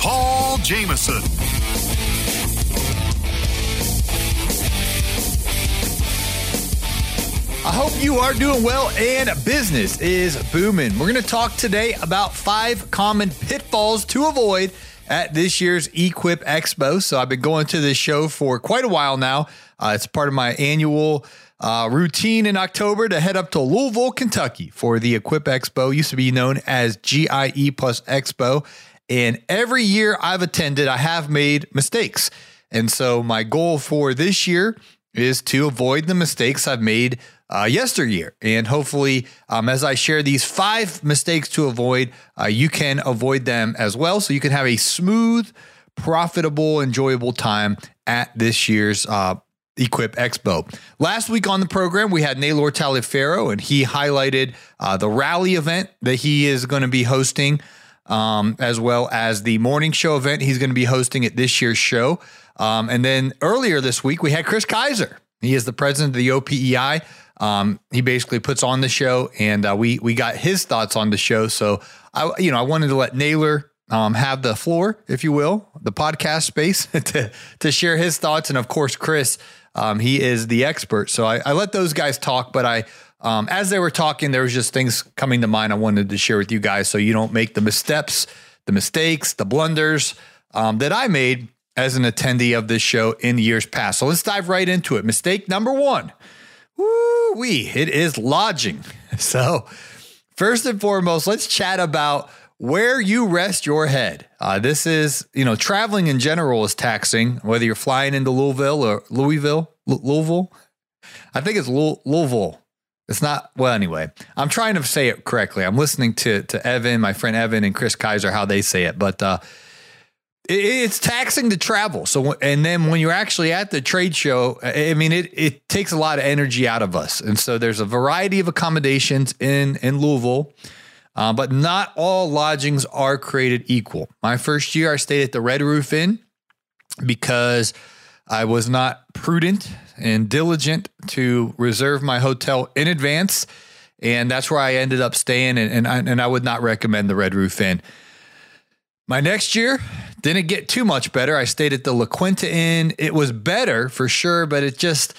Paul Jamison. I hope you are doing well and business is booming. We're going to talk today about five common pitfalls to avoid at this year's Equip Expo. So I've been going to this show for quite a while now. Uh, it's part of my annual uh, routine in October to head up to Louisville, Kentucky for the Equip Expo. Used to be known as GIE Plus Expo. And every year I've attended, I have made mistakes. And so my goal for this year is to avoid the mistakes I've made uh, yesteryear. And hopefully, um, as I share these five mistakes to avoid, uh, you can avoid them as well. So you can have a smooth, profitable, enjoyable time at this year's uh, Equip Expo. Last week on the program, we had Naylor Taliaferro, and he highlighted uh, the rally event that he is going to be hosting um, as well as the morning show event he's going to be hosting at this year's show. Um, and then earlier this week, we had Chris Kaiser. He is the president of the OPEI. Um, he basically puts on the show, and uh, we we got his thoughts on the show. So I, you know, I wanted to let Naylor um, have the floor, if you will, the podcast space to to share his thoughts, and of course, Chris, um, he is the expert. So I, I let those guys talk, but I um, as they were talking, there was just things coming to mind I wanted to share with you guys so you don't make the missteps, the mistakes, the blunders um, that I made as an attendee of this show in years past. So let's dive right into it. Mistake number one. Woo wee, it is lodging. So, first and foremost, let's chat about where you rest your head. Uh, this is, you know, traveling in general is taxing, whether you're flying into Louisville or Louisville, L- Louisville. I think it's L- Louisville. It's not well. Anyway, I'm trying to say it correctly. I'm listening to to Evan, my friend Evan, and Chris Kaiser how they say it, but uh, it, it's taxing to travel. So, and then when you're actually at the trade show, I mean, it it takes a lot of energy out of us. And so there's a variety of accommodations in in Louisville. Uh, but not all lodgings are created equal. My first year, I stayed at the Red Roof Inn because I was not prudent and diligent to reserve my hotel in advance. And that's where I ended up staying. And, and, I, and I would not recommend the Red Roof Inn. My next year didn't get too much better. I stayed at the La Quinta Inn. It was better for sure, but it just,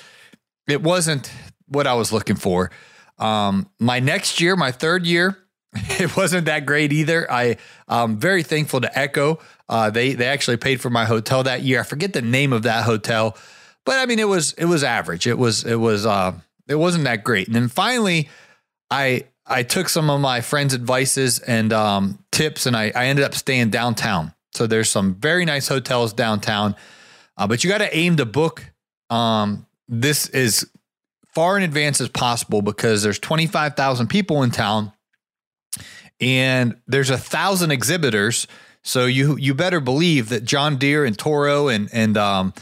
it wasn't what I was looking for. Um, my next year, my third year, it wasn't that great either. I am very thankful to Echo. Uh, they they actually paid for my hotel that year. I forget the name of that hotel, but I mean it was it was average. It was it was uh, it wasn't that great. And then finally, I I took some of my friends' advices and um, tips, and I, I ended up staying downtown. So there's some very nice hotels downtown, uh, but you got to aim to book um, this as far in advance as possible because there's 25,000 people in town, and there's a thousand exhibitors so you you better believe that John Deere and Toro and and um,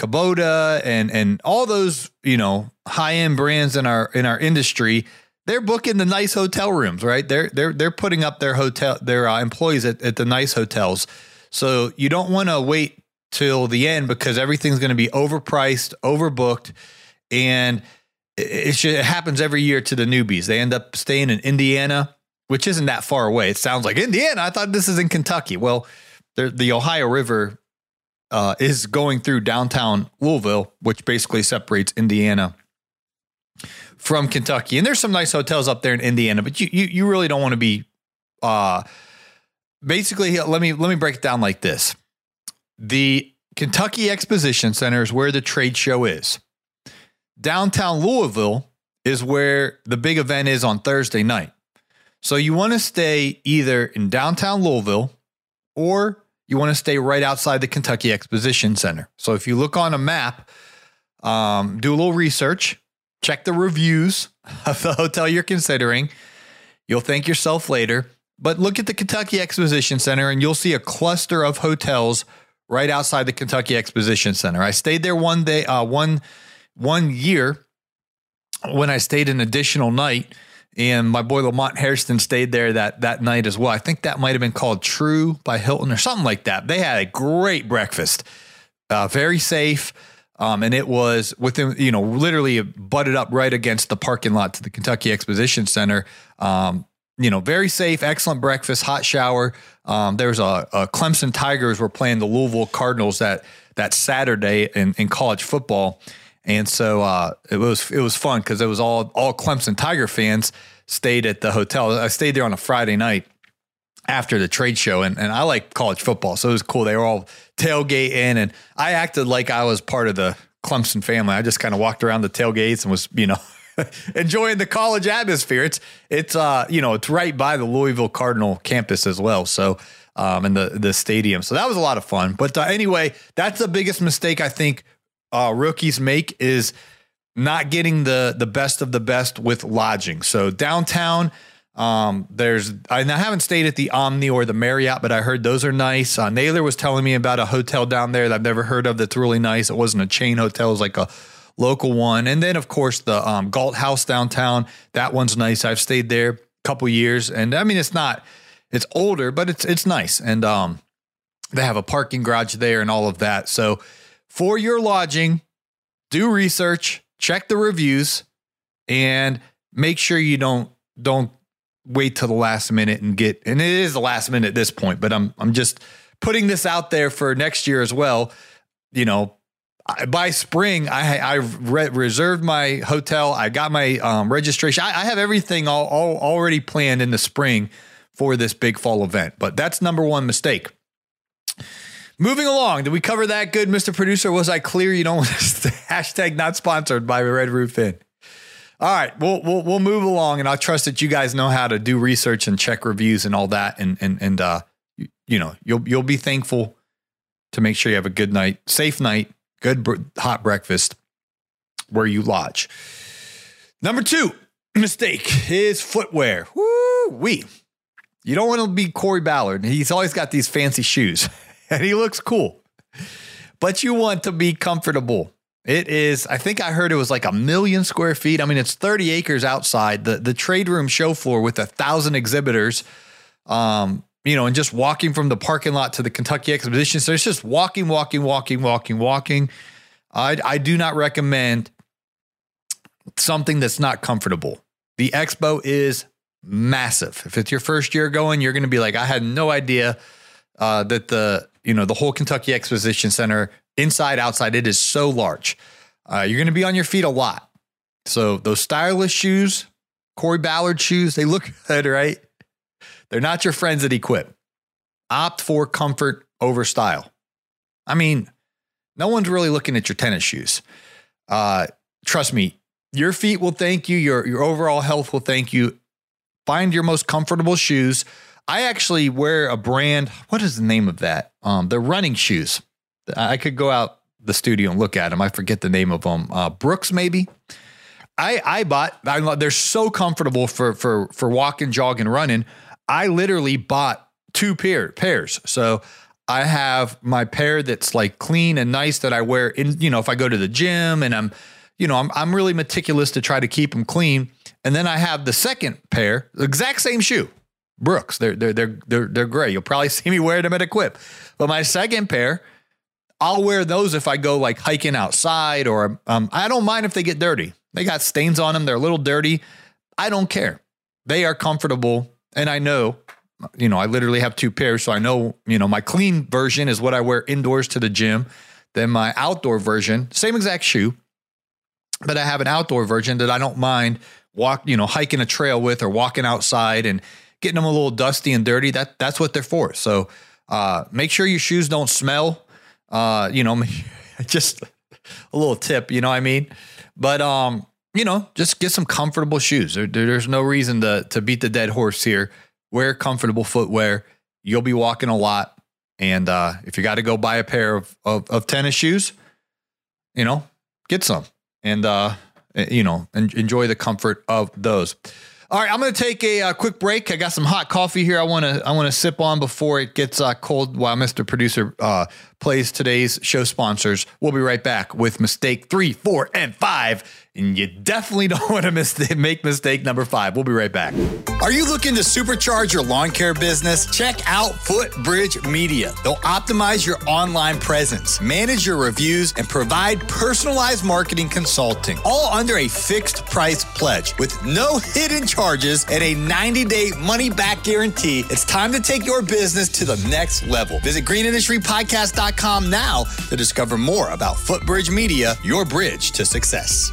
Kubota and and all those you know high end brands in our in our industry, they're booking the nice hotel rooms, right? They're they're they're putting up their hotel their uh, employees at, at the nice hotels. So you don't want to wait till the end because everything's going to be overpriced, overbooked, and it, it happens every year to the newbies. They end up staying in Indiana which isn't that far away. It sounds like Indiana. I thought this is in Kentucky. Well, the Ohio River uh, is going through downtown Louisville, which basically separates Indiana from Kentucky. And there's some nice hotels up there in Indiana, but you you, you really don't want to be. Uh, basically, let me let me break it down like this: the Kentucky Exposition Center is where the trade show is. Downtown Louisville is where the big event is on Thursday night. So you want to stay either in downtown Louisville or you want to stay right outside the Kentucky Exposition Center. So if you look on a map, um, do a little research, check the reviews of the hotel you're considering. You'll thank yourself later. But look at the Kentucky Exposition Center and you'll see a cluster of hotels right outside the Kentucky Exposition Center. I stayed there one day, uh, one one year when I stayed an additional night, and my boy Lamont Hairston stayed there that that night as well. I think that might have been called Tru by Hilton or something like that. They had a great breakfast, uh, very safe. Um, and it was within, you know, literally butted up right against the parking lot to the Kentucky Exposition Center. Um, you know, very safe, excellent breakfast, hot shower. Um, there was a, a, Clemson Tigers were playing the Louisville Cardinals that that Saturday in, in college football, and so uh, it was it was fun because it was all all Clemson Tiger fans stayed at the hotel. I stayed there on a Friday night after the trade show, and, and I like college football, so it was cool. They were all tailgating, and I acted like I was part of the Clemson family. I just kind of walked around the tailgates and was, you know, enjoying the college atmosphere. It's it's uh you know it's right by the Louisville Cardinal campus as well. So um in the the stadium. So that was a lot of fun. But uh, anyway, that's the biggest mistake I think uh, rookies make is not getting the the best of the best with lodging. So downtown um, there's I haven't stayed at the Omni or the Marriott, but I heard those are nice. Uh, Naylor was telling me about a hotel down there that I've never heard of that's really nice. It wasn't a chain hotel; it was like a local one. And then of course the um, Galt House downtown. That one's nice. I've stayed there a couple years, and I mean it's not it's older, but it's it's nice. And um, they have a parking garage there and all of that. So for your lodging, do research, check the reviews, and make sure you don't don't wait till the last minute and get and it is the last minute at this point, but I'm I'm just putting this out there for next year as well. You know, by spring, I I re- reserved my hotel. I got my um, registration. I, I, have everything all, all already planned in the spring for this big fall event. But that's number one mistake. Moving along, did we cover that good, Mr. Producer? Was I clear? You don't want to hashtag not sponsored by Red Roof Inn. All right, we'll, we'll we'll move along, and I trust that you guys know how to do research and check reviews and all that, and and and uh, you, you know, you'll you'll be thankful to make sure you have a good night, safe night, good br- hot breakfast where you lodge. Number two mistake is footwear. Woo wee! You don't want to be Corey Ballard. He's always got these fancy shoes, and he looks cool, but you want to be comfortable. It is, I think I heard it was like a million square feet. I mean, it's 30 acres outside the, the trade room show floor with a thousand exhibitors. Um, you know, and just walking from the parking lot to the Kentucky Exposition. So it's just walking, walking, walking, walking, walking. I, I do not recommend something that's not comfortable. The expo is massive. If it's your first year going, you're going to be like, I had no idea uh, that the you know the whole Kentucky Exposition Center inside, outside. It is so large. Uh, you're going to be on your feet a lot. So those stylish shoes, Corey Ballard shoes, they look good, right? They're not your friends at Equip. Opt for comfort over style. I mean, no one's really looking at your tennis shoes. Uh, trust me, your feet will thank you. Your your overall health will thank you. Find your most comfortable shoes. I actually wear a brand. What is the name of that? Um, running shoes. I could go out the studio and look at them. I forget the name of them. Uh, Brooks, maybe. I I bought. I, they're so comfortable for for for walking, jogging, running. I literally bought two pair pairs. So I have my pair that's like clean and nice that I wear in. You know, if I go to the gym and I'm, you know, I'm I'm really meticulous to try to keep them clean. And then I have the second pair, the exact same shoe, Brooks. They're they're they're they're they're gray. You'll probably see me wearing them at Equip. But my second pair I'll wear those if I go like hiking outside or um, I don't mind if they get dirty. They got stains on them. They're a little dirty. I don't care. They are comfortable. And I know, you know, I literally have two pairs. So I know, you know, my clean version is what I wear indoors to the gym. Then my outdoor version, same exact shoe, but I have an outdoor version that I don't mind walk, you know, hiking a trail with or walking outside and getting them a little dusty and dirty. That that's what they're for. So uh, make sure your shoes don't smell uh, you know, just a little tip, you know what I mean? But um, you know, just get some comfortable shoes. There, there's no reason to to beat the dead horse here. Wear comfortable footwear. You'll be walking a lot. And uh, if you got to go buy a pair of, of, of tennis shoes, you know, get some and uh, you know, en- enjoy the comfort of those. All right, I'm going to take a, uh, quick break. I got some hot coffee here. I want to I want to sip on before it gets uh, cold. While Mr. Producer uh, plays today's show sponsors, we'll be right back with mistake three, four, and five and you definitely don't want to make mistake number five. We'll be right back. Are you looking to supercharge your lawn care business? Check out Footbridge Media. They'll optimize your online presence, manage your reviews, and provide personalized marketing consulting, all under a fixed price pledge with no hidden charges and a 90 day money back guarantee. It's time to take your business to the next level. Visit greenindustrypodcast.com now to discover more about Footbridge Media, your bridge to success.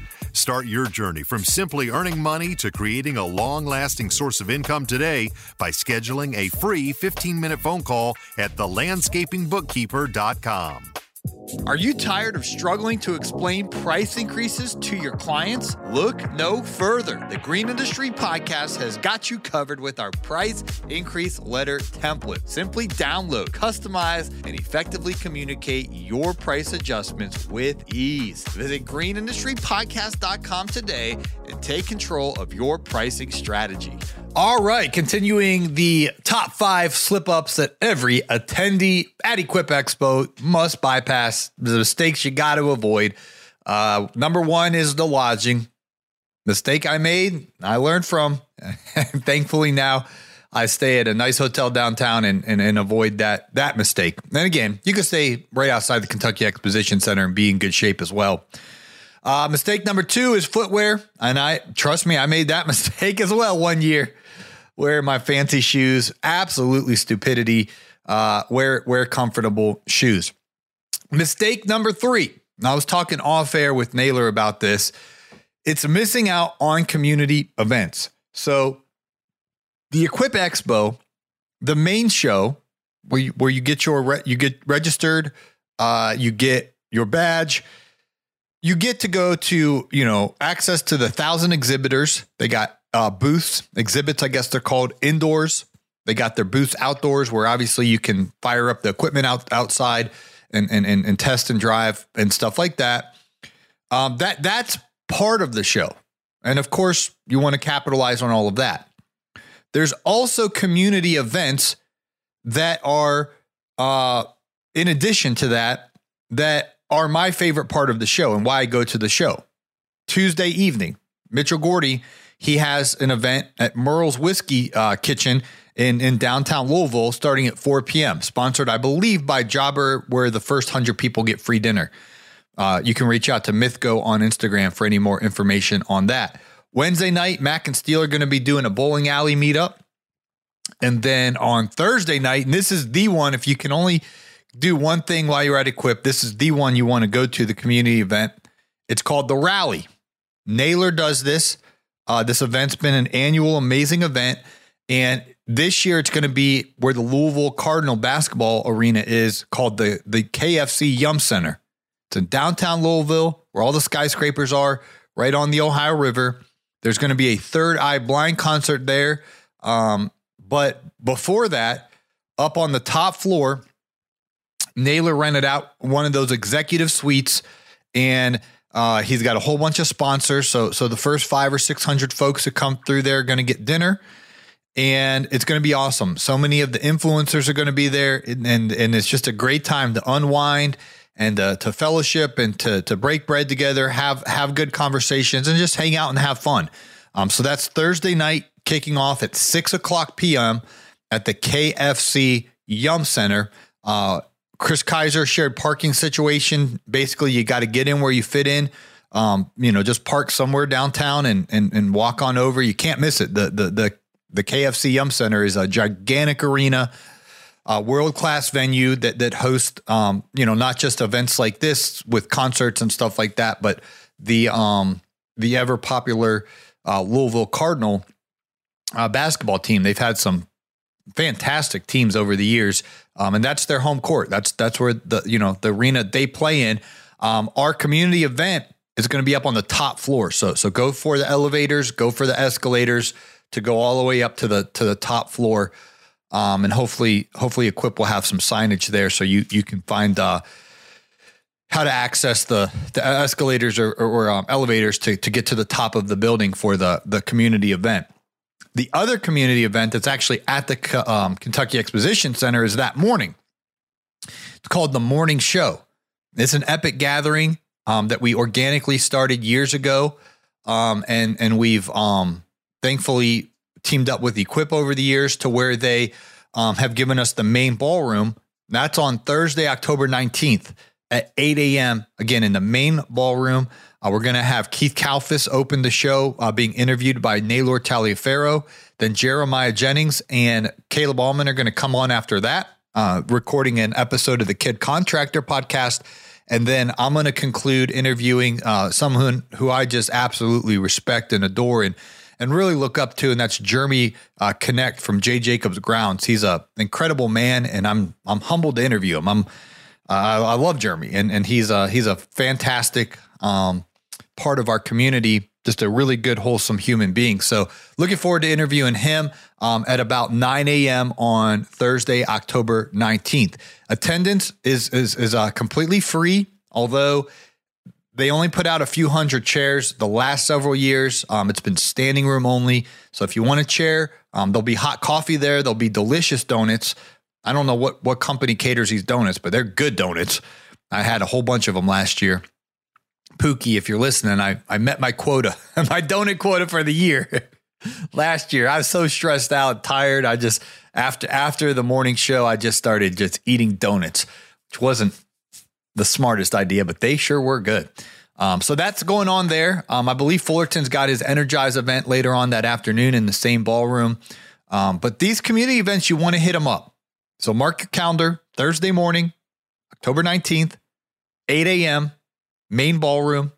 Start your journey from simply earning money to creating a long lasting source of income today by scheduling a free 15 minute phone call at thelandscapingbookkeeper.com. Are you tired of struggling to explain price increases to your clients? Look no further. The Green Industry Podcast has got you covered with our price increase letter template. Simply download, customize, and effectively communicate your price adjustments with ease. Visit greenindustrypodcast.com today and take control of your pricing strategy. All right, continuing the top five slip ups that every attendee at Equip Expo must bypass, the mistakes you got to avoid. Uh, number one is the lodging. Mistake I made, I learned from. Thankfully, now I stay at a nice hotel downtown and, and, and avoid that that mistake. And again, you can stay right outside the Kentucky Exposition Center and be in good shape as well. Uh, mistake number two is footwear. And I trust me, I made that mistake as well one year wear my fancy shoes. Absolutely stupidity. Uh, wear wear comfortable shoes. Mistake number three. I was talking off air with Naylor about this. It's missing out on community events. So the Equip Expo, the main show where you, where you get your re- you get registered, uh, you get your badge, you get to go to you know access to the thousand exhibitors. They got uh, booths, exhibits, I guess they're called indoors. They got their booths outdoors where obviously you can fire up the equipment out outside and and and, and test and drive and stuff like that. Um, that that's part of the show, and of course you want to capitalize on all of that. There's also community events that are, uh, in addition to that, that are my favorite part of the show and why I go to the show. Tuesday evening, Mitchell Gordy he has an event at Merle's Whiskey uh, Kitchen in, in downtown Louisville starting at 4 p.m., sponsored, I believe, by Jobber, where the first 100 people get free dinner. Uh, you can reach out to Mythgo on Instagram for any more information on that. Wednesday night, Mac and Steel are going to be doing a bowling alley meetup. And then on Thursday night, and this is the one, if you can only do one thing while you're at Equip, this is the one you want to go to the community event. It's called the Rally. Naylor does this. Uh, this event's been an annual amazing event. And this year it's going to be where the Louisville Cardinal basketball arena is called the, the KFC Yum Center. It's in downtown Louisville where all the skyscrapers are, right on the Ohio River. There's going to be a third eye blind concert there. Um, but before that, up on the top floor, Naylor rented out one of those executive suites and uh, he's got a whole bunch of sponsors. So, so the first five or 600 folks that come through there are going to get dinner and it's going to be awesome. So many of the influencers are going to be there and, and, and it's just a great time to unwind and uh, to fellowship and to, to break bread together, have, have good conversations and just hang out and have fun. Um, so that's Thursday night kicking off at six o'clock PM at the KFC Yum Center. Uh, Chris Kaiser shared parking situation. Basically, you got to get in where you fit in. Um, you know, just park somewhere downtown and and and walk on over. You can't miss it. The the the the KFC Yum Center is a gigantic arena, a world class venue that that hosts um, you know not just events like this with concerts and stuff like that, but the um the ever popular uh, Louisville Cardinal uh, basketball team. They've had some fantastic teams over the years, um, and that's their home court. That's that's where the you know the arena they play in. Um, our community event is going to be up on the top floor, so so go for the elevators, go for the escalators to go all the way up to the to the top floor, um, and hopefully hopefully Equip will have some signage there so you you can find. Uh, how to access the, the escalators or, or, or um, elevators to, to get to the top of the building for the, the community event. The other community event that's actually at the um, Kentucky Exposition Center is that morning. It's called the Morning Show. It's an epic gathering um, that we organically started years ago, um, and and we've um, thankfully teamed up with Equip over the years to where they um, have given us the main ballroom. That's on Thursday, October nineteenth at eight a.m. Again in the main ballroom. Uh, we're going to have Keith Kalfas open the show, uh, being interviewed by Naylor Taliaferro. Then Jeremiah Jennings and Caleb Allman are going to come on after that, uh, recording an episode of the Kid Contractor podcast. And then I'm going to conclude interviewing uh, someone who I just absolutely respect and adore and and really look up to, and that's Jeremy uh, Connect from J Jacobs Grounds. He's a incredible man, and I'm I'm humbled to interview him. I'm uh, I love Jeremy, and and he's a he's a fantastic um, part of our community, just a really good, wholesome human being. So looking forward to interviewing him um, at about 9 a.m. on Thursday, October 19th. Attendance is is, is uh, completely free, although they only put out a few hundred chairs the last several years. Um, it's been standing room only. So if you want a chair, um, there'll be hot coffee there. There'll be delicious donuts. I don't know what what company caters these donuts, but they're good donuts. I had a whole bunch of them last year. Pookie, if you're listening, I, I met my quota, my donut quota for the year last year. I was so stressed out, tired. I just after after the morning show, I just started just eating donuts, which wasn't the smartest idea, but they sure were good. Um, so that's going on there. Um, I believe Fullerton's got his Energize event later on that afternoon in the same ballroom. Um, but these community events, you want to hit them up. So mark your calendar Thursday morning, October 19th, 8 a.m main ballroom.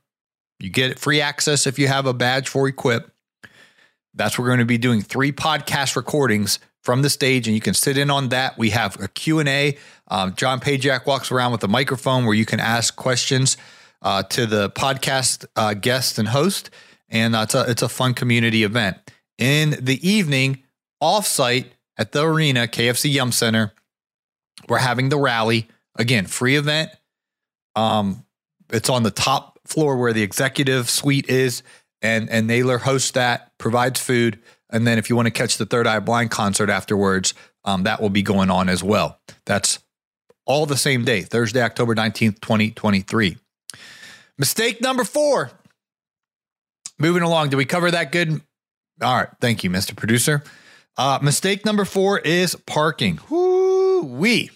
You get free access if you have a badge for Equip. That's where we're going to be doing three podcast recordings from the stage, and you can sit in on that. We have a Q&A. Um, John Pajak walks around with a microphone where you can ask questions uh, to the podcast uh, guest and host, and uh, it's, a, it's a fun community event. In the evening, offsite at the arena, KFC Yum Center, we're having the rally. Again, free event. Um, it's on the top floor where the executive suite is, and and Naylor hosts that, provides food, and then if you want to catch the Third Eye Blind concert afterwards, um, that will be going on as well. That's all the same day, Thursday, October nineteenth, twenty twenty three. Mistake number four. Moving along, did we cover that good? All right, thank you, Mr. Producer. Uh, mistake number four is parking. Woo wee.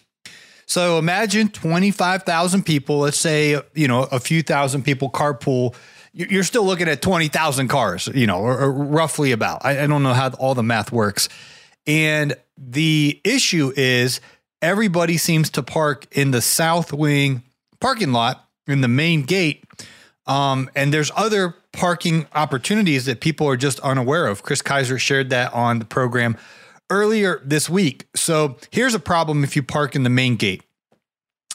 So imagine 25,000 people, let's say, you know, a few thousand people carpool. You're still looking at 20,000 cars, you know, or, or roughly about. I, I don't know how all the math works. And the issue is everybody seems to park in the south wing parking lot in the main gate. Um, and there's other parking opportunities that people are just unaware of. Chris Kaiser shared that on the program earlier this week. So here's a problem if you park in the main gate.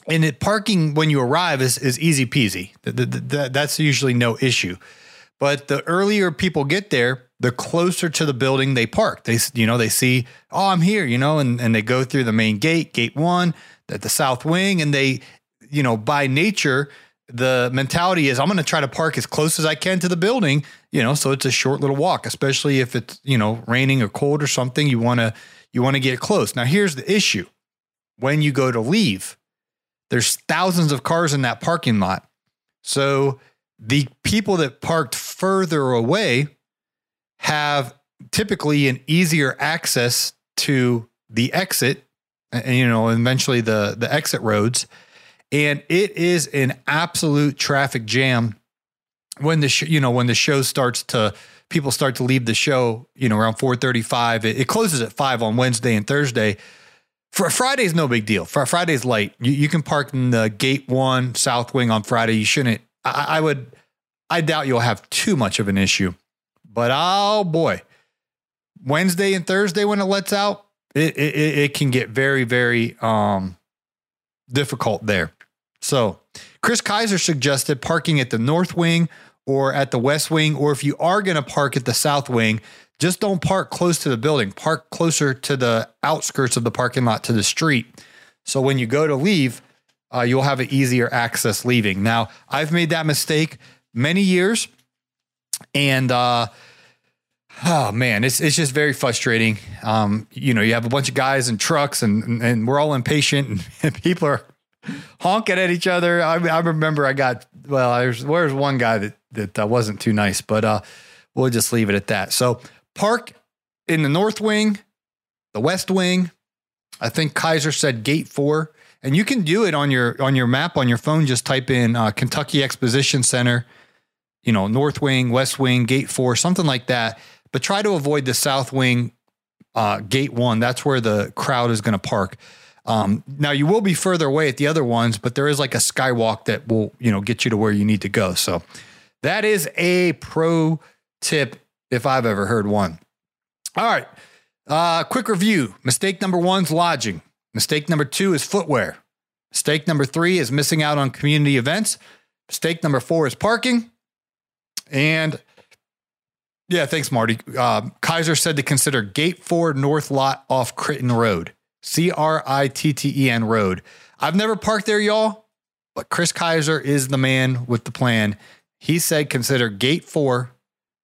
And it, parking when you arrive is, is easy peasy. The, the, the, that's usually no issue. But the earlier people get there, the closer to the building they park. They, you know, they see, oh, I'm here, you know, and, and they go through the main gate, gate one, at the south wing, and they, you know, by nature, the mentality is I'm going to try to park as close as I can to the building, you know, so it's a short little walk, especially if it's, you know, raining or cold or something, you want to you want to get close. Now here's the issue. When you go to leave, there's thousands of cars in that parking lot. So the people that parked further away have typically an easier access to the exit and you know eventually the the exit roads and it is an absolute traffic jam when the sh- you know when the show starts to people start to leave the show you know around 4:35 it, it closes at 5 on Wednesday and Thursday for Friday's no big deal. For Friday's light. You, you can park in the gate 1 south wing on Friday. You shouldn't I, I would I doubt you'll have too much of an issue. But oh boy. Wednesday and Thursday when it lets out, it, it, it can get very, very um, difficult there. So, Chris Kaiser suggested parking at the north wing or at the west wing, or if you are going to park at the south wing, just don't park close to the building. Park closer to the outskirts of the parking lot to the street. So when you go to leave, uh, you'll have an easier access leaving. Now, I've made that mistake many years, and uh, oh man, it's it's just very frustrating. Um, you know, you have a bunch of guys and trucks, and and we're all impatient, and, and people are honking at each other. I, I remember I got well. There's where's one guy that that uh, wasn't too nice, but uh, we'll just leave it at that. So park in the north wing, the west wing. I think Kaiser said gate four, and you can do it on your on your map on your phone. Just type in uh, Kentucky Exposition Center, you know, north wing, west wing, gate four, something like that. But try to avoid the south wing, uh, gate one. That's where the crowd is going to park. Um, now you will be further away at the other ones, but there is like a skywalk that will, you know, get you to where you need to go. So that is a pro tip if I've ever heard one. All right. Uh, quick review. Mistake number one's lodging. Mistake number two is footwear. Mistake number three is missing out on community events. Mistake number four is parking. And yeah, thanks, Marty. Uh, Kaiser said to consider Gate 4 North Lot off Critton Road. C R I T T E N Road. I've never parked there, y'all, but Chris Kaiser is the man with the plan. He said consider gate four,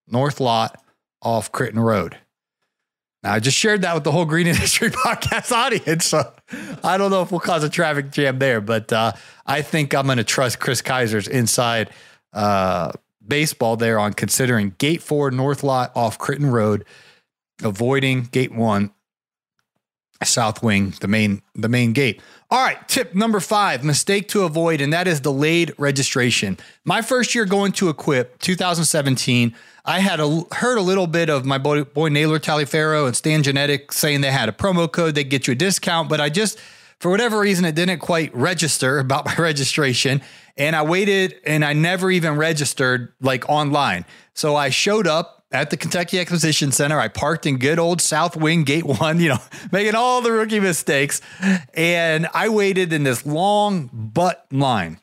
north lot off Critton Road. Now, I just shared that with the whole Green Industry Podcast audience. So I don't know if we'll cause a traffic jam there, but uh, I think I'm going to trust Chris Kaiser's inside uh, baseball there on considering gate four, north lot off Critton Road, avoiding gate one south wing, the main the main gate. All right, tip number 5, mistake to avoid and that is delayed registration. My first year going to Equip, 2017, I had a, heard a little bit of my boy, boy Naylor Taliaferro and Stan Genetic saying they had a promo code they get you a discount, but I just for whatever reason it didn't quite register about my registration and I waited and I never even registered like online. So I showed up at the Kentucky Exposition Center. I parked in good old South Wing Gate One, you know, making all the rookie mistakes. And I waited in this long butt line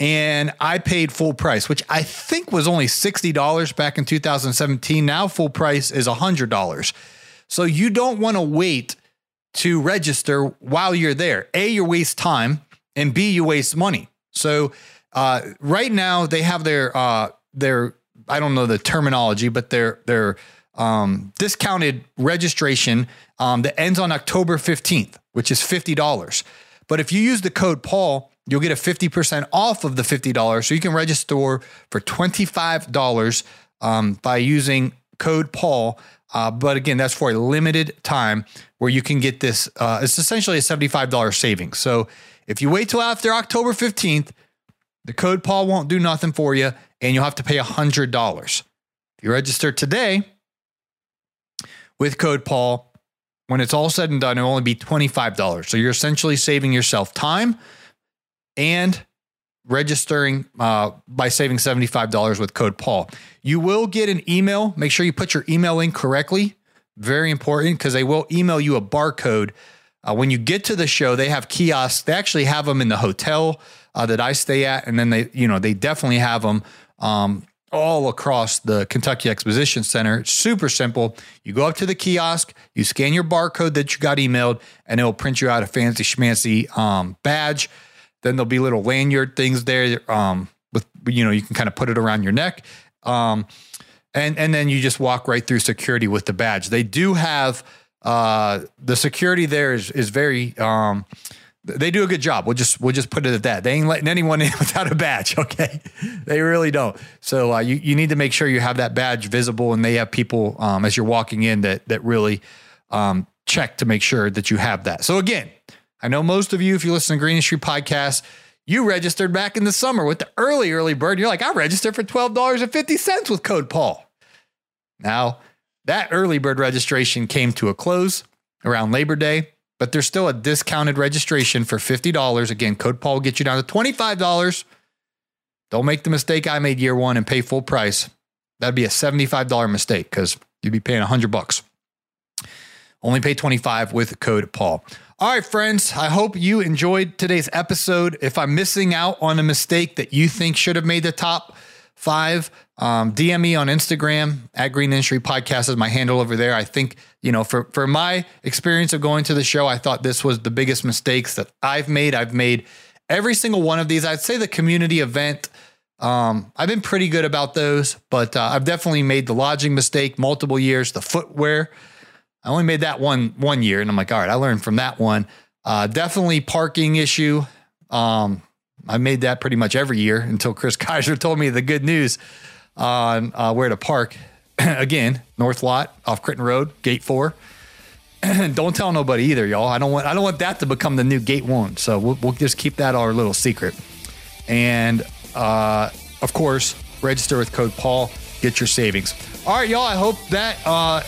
and I paid full price, which I think was only $60 back in 2017. Now, full price is $100. So you don't want to wait to register while you're there. A, you waste time, and B, you waste money. So uh, right now, they have their uh, their I don't know the terminology, but their their um, discounted registration um, that ends on October 15th, which is $50. But if you use the code Paul, you'll get a 50% off of the $50. So you can register for $25 um, by using code Paul. Uh, but again, that's for a limited time where you can get this. Uh, it's essentially a $75 savings. So if you wait till after October 15th, the code Paul won't do nothing for you and you'll have to pay $100. If you register today with code Paul, when it's all said and done, it'll only be $25. So you're essentially saving yourself time and registering uh, by saving $75 with code Paul. You will get an email. Make sure you put your email in correctly. Very important because they will email you a barcode. Uh, when you get to the show, they have kiosks. They actually have them in the hotel uh, that I stay at, and then they, you know, they definitely have them um, all across the Kentucky Exposition Center. It's super simple. You go up to the kiosk, you scan your barcode that you got emailed, and it'll print you out a fancy schmancy um, badge. Then there'll be little lanyard things there. Um, with you know, you can kind of put it around your neck. Um, and and then you just walk right through security with the badge. They do have uh, the security there is is very um, they do a good job. We'll just we'll just put it at that. They ain't letting anyone in without a badge. Okay, they really don't. So uh, you you need to make sure you have that badge visible, and they have people um, as you're walking in that that really um, check to make sure that you have that. So again, I know most of you, if you listen to Green Industry Podcast, you registered back in the summer with the early early bird. You're like, I registered for twelve dollars and fifty cents with code Paul. Now that early bird registration came to a close around Labor Day but there's still a discounted registration for $50. Again, code Paul will get you down to $25. Don't make the mistake I made year one and pay full price. That'd be a $75 mistake because you'd be paying 100 bucks. Only pay 25 with code Paul. All right, friends, I hope you enjoyed today's episode. If I'm missing out on a mistake that you think should have made the top five, um, DM me on Instagram at Green Industry Podcast is my handle over there. I think, you know, for, for my experience of going to the show, I thought this was the biggest mistakes that I've made. I've made every single one of these. I'd say the community event um, I've been pretty good about those, but uh, I've definitely made the lodging mistake multiple years. The footwear, I only made that one one year, and I'm like, all right, I learned from that one. Uh, definitely parking issue. Um, I made that pretty much every year until Chris Kaiser told me the good news on uh, where to park. Again, North Lot off Critton Road, Gate Four. don't tell nobody either, y'all. I don't want I don't want that to become the new Gate One. So we'll, we'll just keep that our little secret. And uh, of course, register with code Paul, get your savings. All right, y'all. I hope that uh,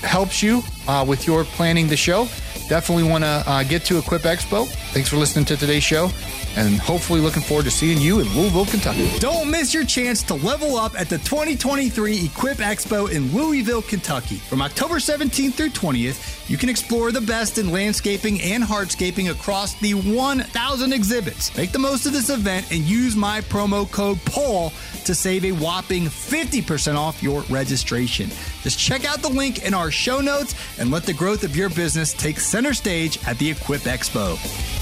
helps you uh, with your planning the show. Definitely want to uh, get to Equip Expo. Thanks for listening to today's show and hopefully looking forward to seeing you in Louisville, Kentucky. Don't miss your chance to level up at the 2023 Equip Expo in Louisville, Kentucky. From October 17th through 20th, you can explore the best in landscaping and hardscaping across the 1,000 exhibits. Make the most of this event and use my promo code PAUL to save a whopping 50% off your registration. Just check out the link in our show notes and let the growth of your business take center stage at the Equip Expo.